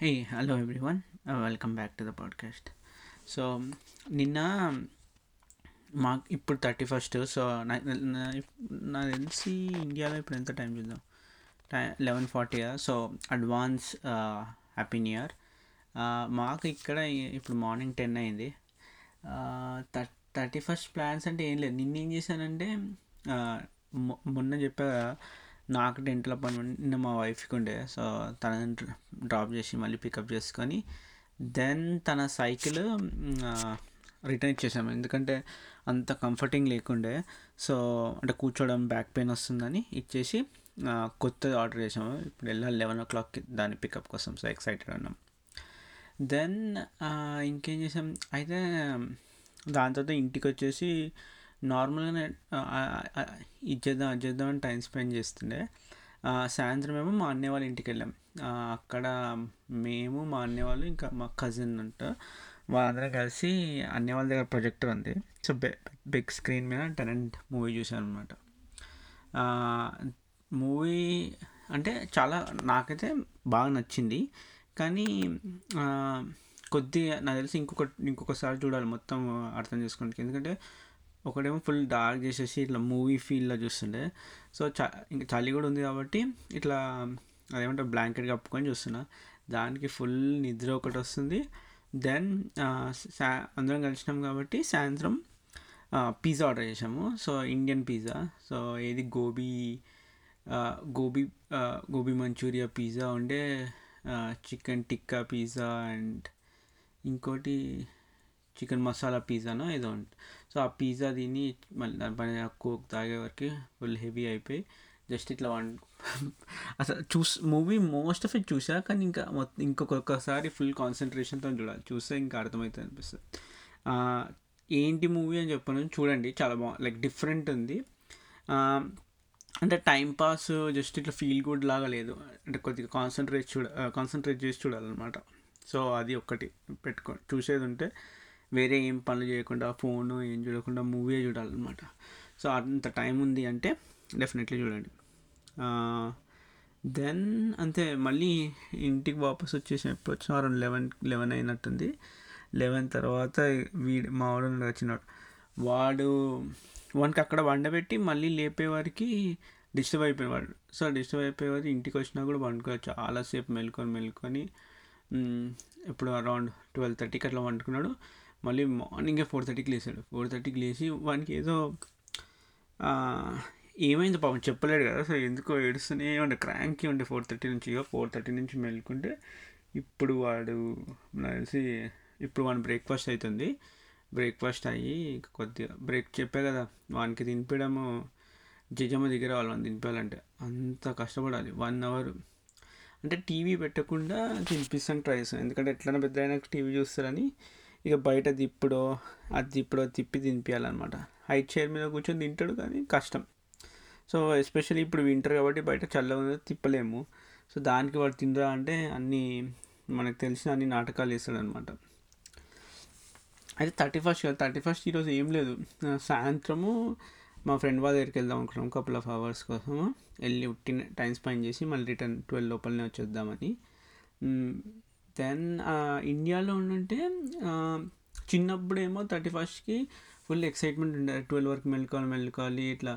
Hey hello everyone welcome back to the podcast so నిన్న మాకు ఇప్పుడు థర్టీ ఫస్ట్ సో నా తెలిసి ఇండియాలో ఇప్పుడు ఎంత టైం చూద్దాం? Time eleven forty so advance happy new year మాకు ఇక్కడ ఇప్పుడు మార్నింగ్ టెన్ అయింది. థర్టీ ఫస్ట్ ప్లాన్స్ అంటే ఏం లేదు. నిన్న ఏం చేశానంటే uh, మొన్న చెప్పా నాకు డెంటల్ అపాయింట్మెంట్ నిన్న మా వైఫ్కి ఉండే సో తనని డ్రాప్ చేసి మళ్ళీ పికప్ చేసుకొని దెన్ తన సైకిల్ రిటర్న్ ఇచ్చేసాము. ఎందుకంటే అంత కంఫర్టింగ్ లేకుండే సో అంటే కూర్చోవడం బ్యాక్ పెయిన్ వస్తుందని ఇచ్చేసి కొత్తది ఆర్డర్ చేసాము. ఇప్పుడు వెళ్ళాలి లెవెన్ ఓ క్లాక్కి దాని పికప్ కోసం సో ఎక్సైటెడ్ ఉన్నాం. దెన్ ఇంకేం చేసాం? అయితే దాని తర్వాత ఇంటికి వచ్చేసి నార్మల్గానే ఇది చేద్దాం అది చేద్దాం అని టైం స్పెండ్ చేస్తుండే. సాయంత్రం ఏమో మా అన్నయ్య వాళ్ళ ఇంటికి వెళ్ళాం. అక్కడ మేము మా అన్నయ్య వాళ్ళు ఇంకా మా కజిన్ అంట. వాళ్ళందరం కలిసి అన్నయ్య వాళ్ళ దగ్గర ప్రొజెక్టర్ ఉంది. సో బిగ్ స్క్రీన్ మీద టెనెంట్ మూవీ చూసాను అనమాట మూవీ అంటే చాలా నాకైతే బాగా నచ్చింది. కానీ కొద్దిగా నాకు తెలిసి ఇంకొక ఇంకొకసారి చూడాలి. మొత్తం అర్థం చేసుకోవడానికి. ఎందుకంటే ఒకటేమో ఫుల్ డార్క్ చేసేసి ఇట్లా మూవీ ఫీల్లో చూస్తుండే. సో చ ఇంకా చలి కూడా ఉంది కాబట్టి ఇట్లా అదేమంటారు బ్లాంకెట్ కప్పుకొని చూస్తున్నా. దానికి ఫుల్ నిద్ర ఒకటి వస్తుంది. దెన్ సా అందరం కలిసినాం కాబట్టి సాయంత్రం పిజ్జా ఆర్డర్ చేసాము సో ఇండియన్ పిజ్జా. సో ఏది గోబీ గోబీ గోబీ మంచూరియా పిజ్జా ఉండే చికెన్ టిక్కా పిజ్జా అండ్ ఇంకోటి చికెన్ మసాలా పిజ్జానో ఏదో ఉంటుంది సో ఆ పిజ్జా తిని మళ్ళీ దాని పైన కోక్ తాగే వరకు ఫుల్ హెవీ అయిపోయి జస్ట్ ఇట్లా వన్ అసలు చూస్ మూవీ మోస్ట్ ఆఫ్ ఇట్ చూసా కానీ ఇంకా మొత్తం ఇంకొకసారి ఫుల్ కాన్సన్ట్రేషన్తో చూడాలి. చూస్తే ఇంకా అర్థమవుతుంది అనిపిస్తుంది. ఏంటి మూవీ అని చెప్పాను చూడండి చాలా బాగుంది లైక్ డిఫరెంట్ ఉంది. అంటే టైం పాస్ జస్ట్ ఇట్లా ఫీల్ గుడ్ లాగా లేదు. అంటే కొద్దిగా కాన్సన్ట్రేట్ చూడ కాన్సన్ట్రేట్ చేసి చూడాలన్నమాట. సో అది ఒక్కటి పెట్టుకో చూసేది ఉంటే వేరే ఏం పనులు చేయకుండా ఫోన్ ఏం చూడకుండా మూవీ చూడాలన్నమాట. సో అంత టైం ఉంది అంటే డెఫినెట్లీ చూడండి. దెన్ అంతే మళ్ళీ ఇంటికి వాపస్ వచ్చేసి ఎప్పుడు వచ్చిన అరౌండ్ లెవెన్ లెవెన్ అయినట్టుంది. లెవెన్ తర్వాత వీడు మా వాడు వచ్చినాడు వాడు వానికి అక్కడ వండబెట్టి మళ్ళీ లేపే వారికి డిస్టర్బ్ అయిపోయేవాడు. సో డిస్టర్బ్ అయిపోయేవారు ఇంటికి వచ్చినా కూడా వండుకో చాలాసేపు మెలుకొని మెలుకొని ఇప్పుడు అరౌండ్ ట్వెల్వ్ థర్టీకి అట్లా వండుకున్నాడు. మళ్ళీ మార్నింగే ఫోర్ థర్టీకి లేచాడు. ఫోర్ థర్టీకి లేచి వానికి ఏదో ఏమైంది పాపం చెప్పలేడు కదా. సో ఎందుకో ఏడుస్తూనే ఉండే. క్రాంకీ ఉండే ఫోర్ థర్టీ నుంచి. ఫోర్ థర్టీ నుంచి మెలుకుంటే ఇప్పుడు వాడు నాకు తెలిసి ఇప్పుడు వాడి బ్రేక్ఫాస్ట్ అవుతుంది బ్రేక్ఫాస్ట్ అయ్యి కొద్దిగా బ్రేక్ చెప్పే కదా. వానికి తినిపించడము జజమ్మ దగ్గర వాళ్ళని తినిపించాలంటే అంత కష్టపడాలి. One hour. అంటే టీవీ పెట్టకుండా తినిపిస్తాను ట్రై చేస్తాను. ఎందుకంటే ఎట్లైనా పెద్ద అయినా టీవీ చూస్తారని ఇక బయట తిప్పుడో అది తిప్పుడో తిప్పి తినిపించాలన్నమాట హైట్ చైర్ మీద కూర్చొని తింటాడు కానీ కష్టం. సో ఎస్పెషల్లీ ఇప్పుడు వింటర్ కాబట్టి బయట చల్లగా ఉంది తిప్పలేము. సో దానికి వాడు తినరా అంటే అన్నీ మనకు తెలిసిన అన్ని నాటకాలు వేస్తాడు అనమాట అయితే థర్టీ ఫస్ట్ థర్టీ ఫస్ట్ ఈరోజు ఏం లేదు. సాయంత్రము మా ఫ్రెండ్ వాళ్ళ దగ్గరికి వెళ్దాం అనుకున్నాం కపుల్ ఆఫ్ అవర్స్ కోసము. వెళ్ళి ఉట్టిన టైం స్పెండ్ చేసి మళ్ళీ రిటర్న్ ట్వెల్వ్ లోపలనే వచ్చేద్దామని. దెన్ ఇండియాలో ఉండుంటే చిన్నప్పుడు చిన్నప్పుడేమో థర్టీ ఫస్ట్కి ఫుల్ ఎక్సైట్మెంట్ ఉండే ట్వెల్వ్ వరకు మెలుకోవాలి మెలుకోవాలి ఇట్లా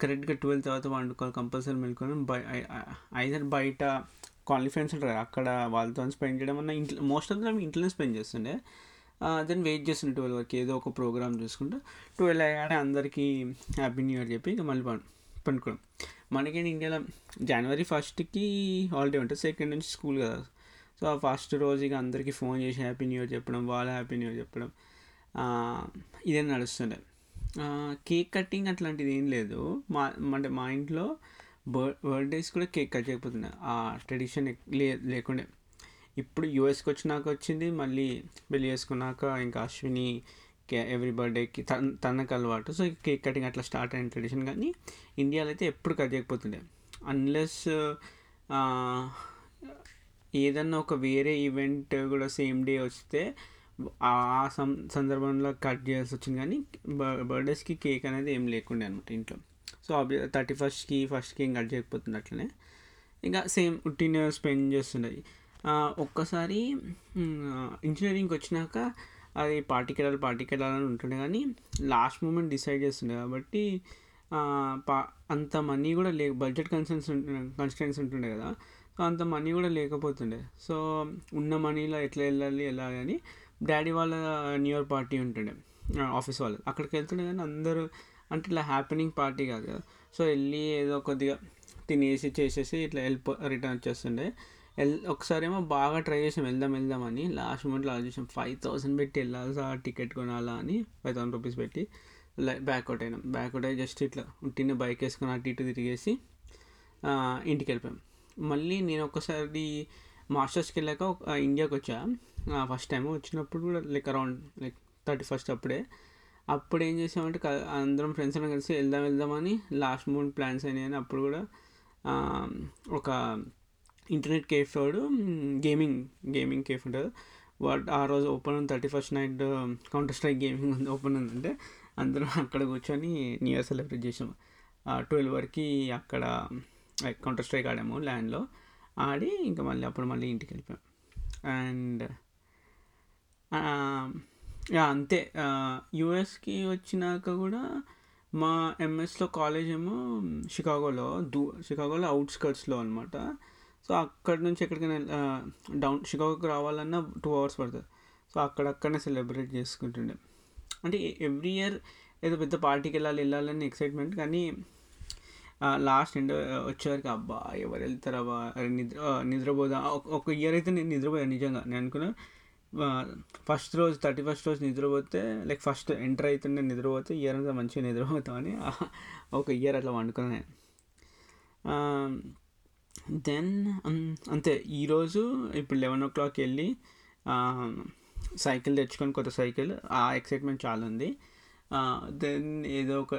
కరెక్ట్గా ట్వెల్వ్ తర్వాత వండుకోవాలి కంపల్సరీ మెలుకోవాలి. బై ఐదర్ బయట కాలనీ ఫ్రెండ్స్ ఉంటారు అక్కడ వాళ్ళతో స్పెండ్ చేయడం అన్న ఇంట్లో మోస్ట్ ఆఫ్ ద టైం ఇంట్లోనే స్పెండ్ చేస్తుండే. దెన్ వెయిట్ చేస్తుండే ట్వెల్వ్ వరకు ఏదో ఒక ప్రోగ్రామ్ చూసుకుంటూ. ట్వెల్వ్ అయ్యాడే అందరికీ హ్యాపీ న్యూ ఇయర్ చెప్పి ఇక మళ్ళీ పం పండుకోవడం. మనకేంటి ఇండియాలో జనవరి ఫస్ట్కి హాలిడే ఉంటుంది. సెకండ్ నుంచి స్కూల్ కదా. సో ఆ ఫస్ట్ రోజు ఇక అందరికీ ఫోన్ చేసి హ్యాపీ న్యూ ఇయర్ చెప్పడం వాళ్ళ హ్యాపీ న్యూ ఇయర్ చెప్పడం ఇదే నడుస్తుండే. కేక్ కటింగ్ అట్లాంటిది ఏం లేదు. మా అంటే మా ఇంట్లో బర్ బర్త్డేస్ కూడా కేక్ కట్ చేయకపోతుండే. ఆ ట్రెడిషన్ లే లేకుండే. ఇప్పుడు యూఎస్కి వచ్చినాక వచ్చింది మళ్ళీ పెళ్ళి చేసుకున్నాక ఇంకా అశ్విని ఎవ్రీ బర్త్డేకి తన తనకు అలవాటు. సో కేక్ కటింగ్ అట్లా స్టార్ట్ అయిన ట్రెడిషన్. కానీ ఇండియాలో అయితే ఎప్పుడు కట్ చేయకపోతుండే. అన్లెస్ ఏదన్నా ఒక వేరే ఈవెంట్ కూడా సేమ్ డే వస్తే ఆ సం సందర్భంలో కట్ చేయాల్సి వచ్చింది కానీ బర్త్డేస్కి కేక్ అనేది ఏం లేకుండే అనమాట ఇంట్లో. సో థర్టీ ఫస్ట్కి ఫస్ట్కి ఏం కట్ చేయకపోతుంది అట్లనే. ఇంకా సేమ్ ఉట్టిన స్పెండ్ చేస్తుండేది ఒక్కసారి ఇంజనీరింగ్కి వచ్చినాక అది పార్టీకి వెళ్ళాలి పార్టీకి వెళ్ళాలని ఉంటుండే కానీ లాస్ట్ మూమెంట్ డిసైడ్ చేస్తుండే కాబట్టి పా అంత మనీ కూడా లే బడ్జెట్ కన్సర్న్స్ కన్స్టెన్స్ ఉంటుండే కదా. అంత మనీ కూడా లేకపోతుండే. సో ఉన్న మనీలో ఎట్లా వెళ్ళాలి ఎలా అని డాడీ వాళ్ళ న్యూ ఇయర్ పార్టీ ఉంటుండే. ఆఫీస్ వాళ్ళు అక్కడికి వెళ్తుండే కానీ అందరూ అంటే ఇట్లా హ్యాపెనింగ్ పార్టీ కాదు కదా. సో వెళ్ళి ఏదో కొద్దిగా తినేసి చేసేసి ఇట్లా వెళ్ళిపో రిటర్న్ వచ్చేస్తుండే. వెల్ ఒకసారి ఏమో బాగా ట్రై చేసాం. వెళ్దాం వెళ్దామని లాస్ట్ మూమెంట్లో ఆలోచించాం. ఫైవ్ థౌసండ్ పెట్టి వెళ్ళాలి టికెట్ కొనాలా అని ఫైవ్ థౌసండ్ రూపీస్ పెట్టి బ్యాక్అవుట్ అయినాం. బ్యాక్అవుట్ అయ్యి జస్ట్ ఇట్లా ఉట్టిన బైక్ వేసుకొని అటు ఇటు తిరిగేసి ఇంటికి వెళ్ళిపోయాం. మళ్ళీ నేను ఒకసారి మాస్టర్స్కి వెళ్ళాక ఒక- ఇండియాకి వచ్చా. ఫస్ట్ టైం వచ్చినప్పుడు కూడా like around like thirty first అప్పుడే. అప్పుడు ఏం చేసామంటే అందరం ఫ్రెండ్స్ అందరం కలిసి వెళ్దాం వెళ్దామని లాస్ట్ మూమెంట్ ప్లాన్స్ అయినాయని అప్పుడు కూడా ఒక ఇంటర్నెట్ కేఫ్ వాడు గేమింగ్ గేమింగ్ కేఫ్ ఉంటుంది వాడు ఆ రోజు ఓపెన్ ఉంది thirty first night counter strike gaming ఉంది ఓపెన్ ఉందంటే అందరం అక్కడ కూర్చొని న్యూ ఇయర్ సెలబ్రేట్ చేసాము. ట్వెల్వ్ వరకు అక్కడ కౌంటర్ స్ట్రైక్ ఆడాము ల్యాండ్లో. ఆడి ఇంకా మళ్ళీ అప్పుడు మళ్ళీ ఇంటికి వెళ్ళిపోయాం అండ్ అంతే. యుఎస్కి వచ్చినాక కూడా మా ఎంఎస్లో కాలేజ్ ఏమో షికాగోలో దూ షికాగోలో అవుట్స్కర్ట్స్లో అనమాట సో అక్కడ నుంచి ఎక్కడికైనా డౌన్ షికాగోకి రావాలన్నా టూ అవర్స్ పడుతుంది. సో అక్కడక్కడనే సెలబ్రేట్ చేసుకుంటుండే. అంటే ఎవ్రీ ఇయర్ ఏదో పెద్ద పార్టీకి వెళ్ళాలి వెళ్ళాలని ఎక్సైట్మెంట్ కానీ లాస్ట్ ఎండ్ వచ్చేవరకు అబ్బా ఎవరు వెళ్తారబ్బా అబ్బా నిద్ర నిద్రపోదా? ఒక- ఒక ఇయర్ అయితే నేను నిద్రపోయాను నిజంగా. నేను అనుకున్నా ఫస్ట్ రోజు థర్టీ ఫస్ట్ రోజు నిద్రపోతే లైక్ ఫస్ట్ ఎంటర్ అవుతుండే నిద్రపోతే ఇయర్ అంతా మంచిగా నిద్రపోతామని ఒక ఇయర్ అట్లా వండుకున్నాను దెన్ అంతే. ఈరోజు ఇప్పుడు లెవెన్ ఓ క్లాక్ వెళ్ళి సైకిల్ తెచ్చుకొని కొత్త సైకిల్ ఆ ఎక్సైట్మెంట్ చాలా ఉంది. దెన్ ఏదో ఒక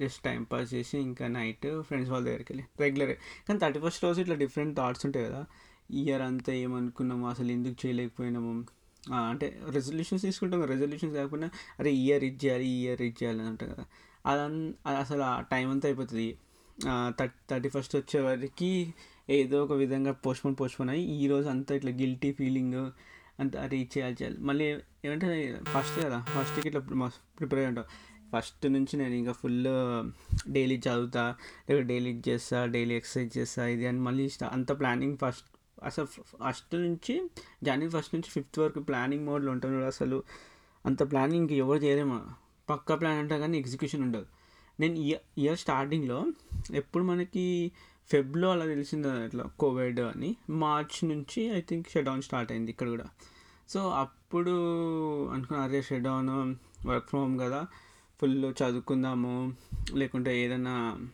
జస్ట్ టైం పాస్ చేసి ఇంకా నైట్ ఫ్రెండ్స్ వాళ్ళ దగ్గరికి వెళ్ళి రెగ్యులర్. కానీ థర్టీ ఫస్ట్ రోజు ఇట్లా డిఫరెంట్ థాట్స్ ఉంటాయి కదా. ఇయర్ అంతా ఏమనుకున్నాము అసలు ఎందుకు చేయలేకపోయినాము? అంటే రెజల్యూషన్స్ తీసుకుంటాం రెజల్యూషన్స్ కాకుండా అరే ఇయర్ ఇది చేయాలి ఈ ఇయర్ ఇది చేయాలి అని అంటాం కదా. అదన్ అది అసలు ఆ టైం అంతా అయిపోతుంది. థర్టీ థర్టీ ఫస్ట్ వచ్చే ఏదో ఒక విధంగా పోస్ట్పోన్ పోస్ట్పోన్ అయ్యి ఈ రోజు అంతా ఇట్లా గిల్టీ ఫీలింగ్ అంత రీచ్ చేయాలి చేయాలి. మళ్ళీ ఏమంటే ఫస్ట్ కదా ఫస్ట్కి ఇట్లా ప్రిపేర్ అయ్యి ఉంటాం. ఫస్ట్ నుంచి నేను ఇంకా ఫుల్ డైలీ చదువుతా లేదా డైలీ ఇది చేస్తా డైలీ ఎక్సర్సైజ్ చేస్తా ఇది అని మళ్ళీ అంత ప్లానింగ్ ఫస్ట్ అసలు ఫస్ట్ నుంచి జనవరి ఫస్ట్ నుంచి ఫిఫ్త్ వరకు ప్లానింగ్ మోడ్లో ఉంటాను అసలు. అంత ప్లానింగ్ ఎవరు చేయలేము. పక్కా ప్లాన్ అంటే కానీ ఎగ్జిక్యూషన్ ఉండదు. నేను ఇయర్ ఇయర్ స్టార్టింగ్లో ఎప్పుడు మనకి ఫెబ్లో అలా తెలిసింది ఇట్లా కోవిడ్ అని. మార్చ్ నుంచి ఐ థింక్ షట్డౌన్ స్టార్ట్ అయింది ఇక్కడ కూడా. సో అప్పుడు అనుకున్నా అరే షట్డౌన్ వర్క్ ఫ్రమ్ హోమ్ కదా. ఫుల్ చదువుకుందాము లేకుంటే ఏదైనా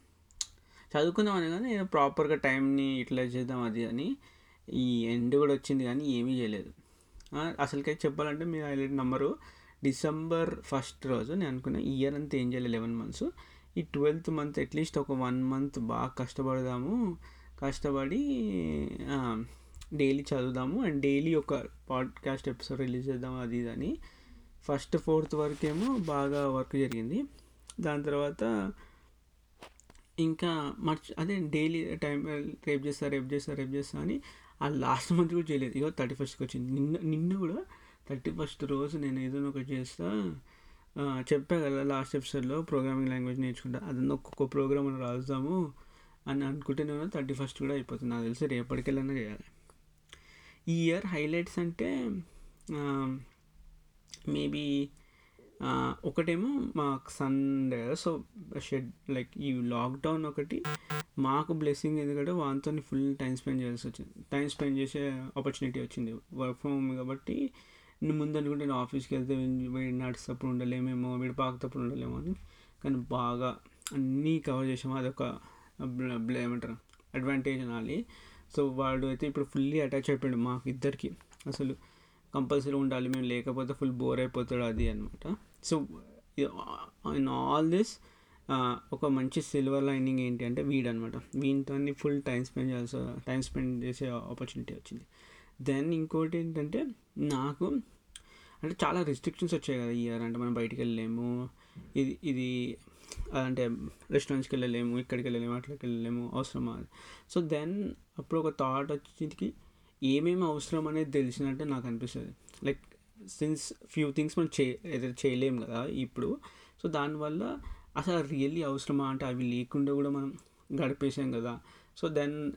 చదువుకుందాం అని కానీ ఏదో ప్రాపర్గా టైంని యూటిలైజ్ చేద్దాం అది అని. ఈ ఎండ్ కూడా వచ్చింది కానీ ఏమీ చేయలేదు. ఆ, అసలుకైతే చెప్పాలంటే మీరు హైలైట్ నెంబరు డిసెంబర్ ఫస్ట్ రోజు నేను అనుకున్నా ఇయర్ అంతా ఏం చేయలేదు లెవెన్ మంత్స్ ఈ ట్వెల్త్ మంత్ అట్లీస్ట్ ఒక వన్ మంత్ బాగా కష్టపడదాము. కష్టపడి డైలీ చదువుదాము. అండ్ డైలీ ఒక పాడ్కాస్ట్ ఎపిసోడ్ రిలీజ్ చేద్దాం అది ఇది అని. ఫస్ట్ ఫోర్త్ వరకేమో బాగా వర్క్ జరిగింది. దాని తర్వాత ఇంకా మర్చి అదే డైలీ టైం రేపు చేస్తా రేపు చేస్తా రేపు చేస్తా అని ఆ లాస్ట్ మంత్ కూడా చేయలేదు. ఇగో థర్టీ ఫస్ట్కి వచ్చింది. నిన్న నిన్న కూడా థర్టీ ఫస్ట్ రోజు నేను ఏదైనా ఒకటి చేస్తా. చెప్పా కదా లాస్ట్ ఎపిసోడ్లో ప్రోగ్రామింగ్ లాంగ్వేజ్ నేర్చుకుంటా. అదన్నా ఒక్కొక్క ప్రోగ్రామ్ అని రాద్దాము అని అనుకుంటేనే థర్టీ ఫస్ట్ కూడా అయిపోతుంది. నాకు తెలిసి రేపటికెళ్ళన్నా చేయాలి. ఈ ఇయర్ హైలైట్స్ అంటే మేబీ ఒకటేమో మాకు సండే సో షెడ్ లైక్ ఈ లాక్డౌన్ ఒకటి మాకు బ్లెస్సింగ్ ఎందుకంటే వాళ్ళతో ఫుల్ టైం స్పెండ్ చేయాల్సి వచ్చింది. టైం స్పెండ్ చేసే ఆపర్చునిటీ వచ్చింది. వర్క్ ఫ్రమ్ హోమ్ కాబట్టి ముందు అనుకుంటే నేను ఆఫీస్కి వెళ్తే వీడి- నడిచేటప్పుడు ఉండలేమేమో వీడు పాకుతప్పుడు ఉండలేమో అని. కానీ బాగా అన్నీ కవర్ చేసాము అదొక ఏమంటారు అడ్వాంటేజ్ అనాలి. సో వాడు అయితే ఇప్పుడు ఫుల్లీ అటాచ్ అయిపోయాడు మాకు ఇద్దరికి. అసలు కంపల్సరీ ఉండాలి మేము లేకపోతే ఫుల్ బోర్ అయిపోతాడు అది అనమాట సో ఇన్ ఆల్ దిస్ ఒక మంచి సిల్వర్ లైనింగ్ ఏంటి అంటే వీడనమాట అనమాట వీటితో ఫుల్ టైం స్పెండ్ చేయాల్సి టైం స్పెండ్ చేసే ఆపర్చునిటీ వచ్చింది. దెన్ ఇంకోటి ఏంటంటే నాకు అంటే చాలా రిస్ట్రిక్షన్స్ వచ్చాయి కదా ఇయర్ అంటే మనం బయటికి వెళ్ళలేము. ఇది ఇది అంటే రెస్టారెంట్స్కి వెళ్ళలేము ఇక్కడికి వెళ్ళలేము అట్లకి వెళ్ళలేము అవసరమా సో దెన్ అప్పుడు ఒక థాట్ వచ్చేకి ఏమేమి అవసరం అనేది తెలిసినట్టే నాకు అనిపిస్తుంది. లైక్ సిన్స్ ఫ్యూ థింగ్స్ మనం చే ఏదైతే చేయలేము కదా ఇప్పుడు. సో దానివల్ల అసలు రియల్లీ అవసరమా? అంటే అవి లేకుండా కూడా మనం గడిపేసాం కదా. So then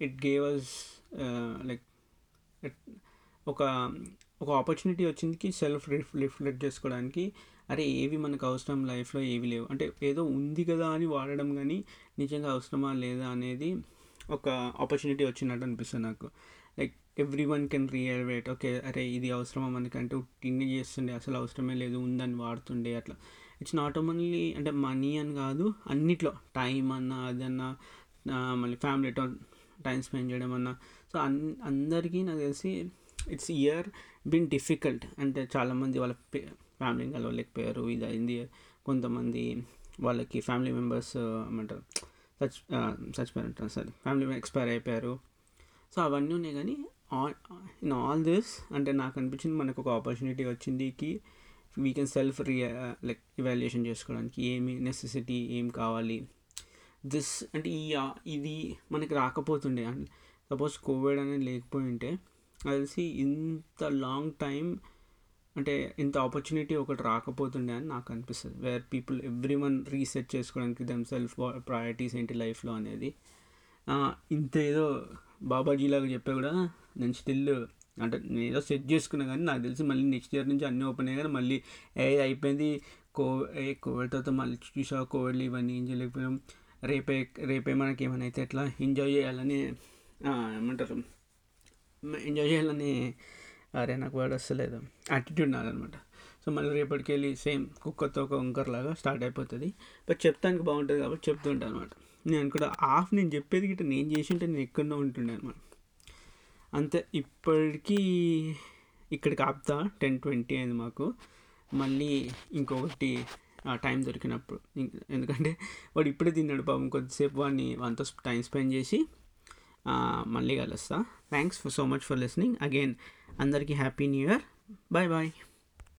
it gave us like ఒక ఒక ఆపర్చునిటీ వచ్చింది సెల్ఫ్ రిఫ్ రిఫ్లెక్ట్ చేసుకోవడానికి. అరే ఏవి మనకు అవసరం లైఫ్లో ఏవి లేవు. అంటే ఏదో ఉంది కదా అని వాడడం కానీ నిజంగా అవసరమా లేదా అనేది ఒక ఆపర్చునిటీ వచ్చినట్టు అనిపిస్తుంది నాకు. Like every one can reevaluate okay అరే ఇది అవసరమా మనకంటే తిండి చేస్తుండే అసలు అవసరమే లేదు ఉందని వాడుతుండే అట్లా. ఇట్స్ నాట్ ఓన్లీ అంటే మనీ అని కాదు అన్నిట్లో. టైం అన్నా అదన్నా మళ్ళీ ఫ్యామిలీతో టైం స్పెండ్ చేయడం అన్నా. సో అన్ అందరికీ నాకు తెలిసి ఇట్స్ ఇయర్ బిన్ డిఫికల్ట్ అంటే చాలామంది వాళ్ళ ఫ్యామిలీని కలవలేకపోయారు. ఇది అయింది. కొంతమంది వాళ్ళకి ఫ్యామిలీ మెంబర్స్ ఏమంటారు సచ్ చచ్చిపోయారు అంటారు సరే ఫ్యామిలీ ఎక్స్పైర్ అయిపోయారు. సో అవన్నీ ఉన్నాయి కానీ ఇన్ ఆల్ దిస్ అంటే నాకు అనిపించింది మనకు ఒక ఆపర్చునిటీ వచ్చింది కి వీ కెన్ సెల్ఫ్ రియా లైక్ ఇవాల్యుయేషన్ చేసుకోవడానికి ఏమి నెసెసిటీ ఏం కావాలి. దిస్ అంటే ఈ ఇది మనకి రాకపోతుండే. సపోజ్ కోవిడ్ అనేది లేకపోయి ఉంటే తెలిసి ఇంత లాంగ్ టైం అంటే ఇంత ఆపర్చునిటీ ఒకటి రాకపోతుండే అని నాకు అనిపిస్తుంది. Where people every one research చేసుకోవడానికి దెమ్ సెల్ఫ్ ప్రయారిటీస్ ఏంటి లైఫ్లో అనేది. ఇంత ఏదో బాబాజీలాగా చెప్పే కూడా నేను స్టిల్ అంటే నేను ఏదో సెట్ చేసుకున్నా కానీ నాకు తెలిసి మళ్ళీ నెక్స్ట్ ఇయర్ నుంచి అన్నీ ఓపెన్ అయ్యాయి కానీ మళ్ళీ ఏ అయిపోయింది. కోవిడ్ ఏ కోవిడ్ తర్వాత మళ్ళీ చూసా కోవిడ్లు ఇవన్నీ ఏం చేయలేకపోయాం. రేపే రేపే మనకి ఏమైనా అయితే ఎట్లా ఎంజాయ్ చేయాలని ఏమంటారు? ఎంజాయ్ చేయాలని అరే నాకు వాడు వస్తలేదు యాటిట్యూడ్ నాదనమాట. సో మళ్ళీ రేపటికి వెళ్ళి సేమ్ కుక్కతో ఒక వంకర్లాగా స్టార్ట్ అయిపోతుంది. బట్ చెప్తానికి బాగుంటుంది కాబట్టి చెప్తుంటాను అనమాట నేను కూడా హాఫ్ నేను చెప్పేది గిట్ట నేను చేసి ఉంటే నేను ఎక్కడో ఉంటుండే అనమాట అంతే ఇప్పటికీ ఇక్కడికి ఆపుతా. టెన్ ట్వంటీ అయింది మాకు. మళ్ళీ ఇంకొకటి టైం దొరికినప్పుడు. ఎందుకంటే వాడు ఇప్పుడే తిన్నాడు పాపం కొద్దిసేపు వాడిని వానితో టైం స్పెండ్ చేసి మళ్ళీ కలుస్తా. Thanks for so much for listening again అందరికీ happy new year bye bye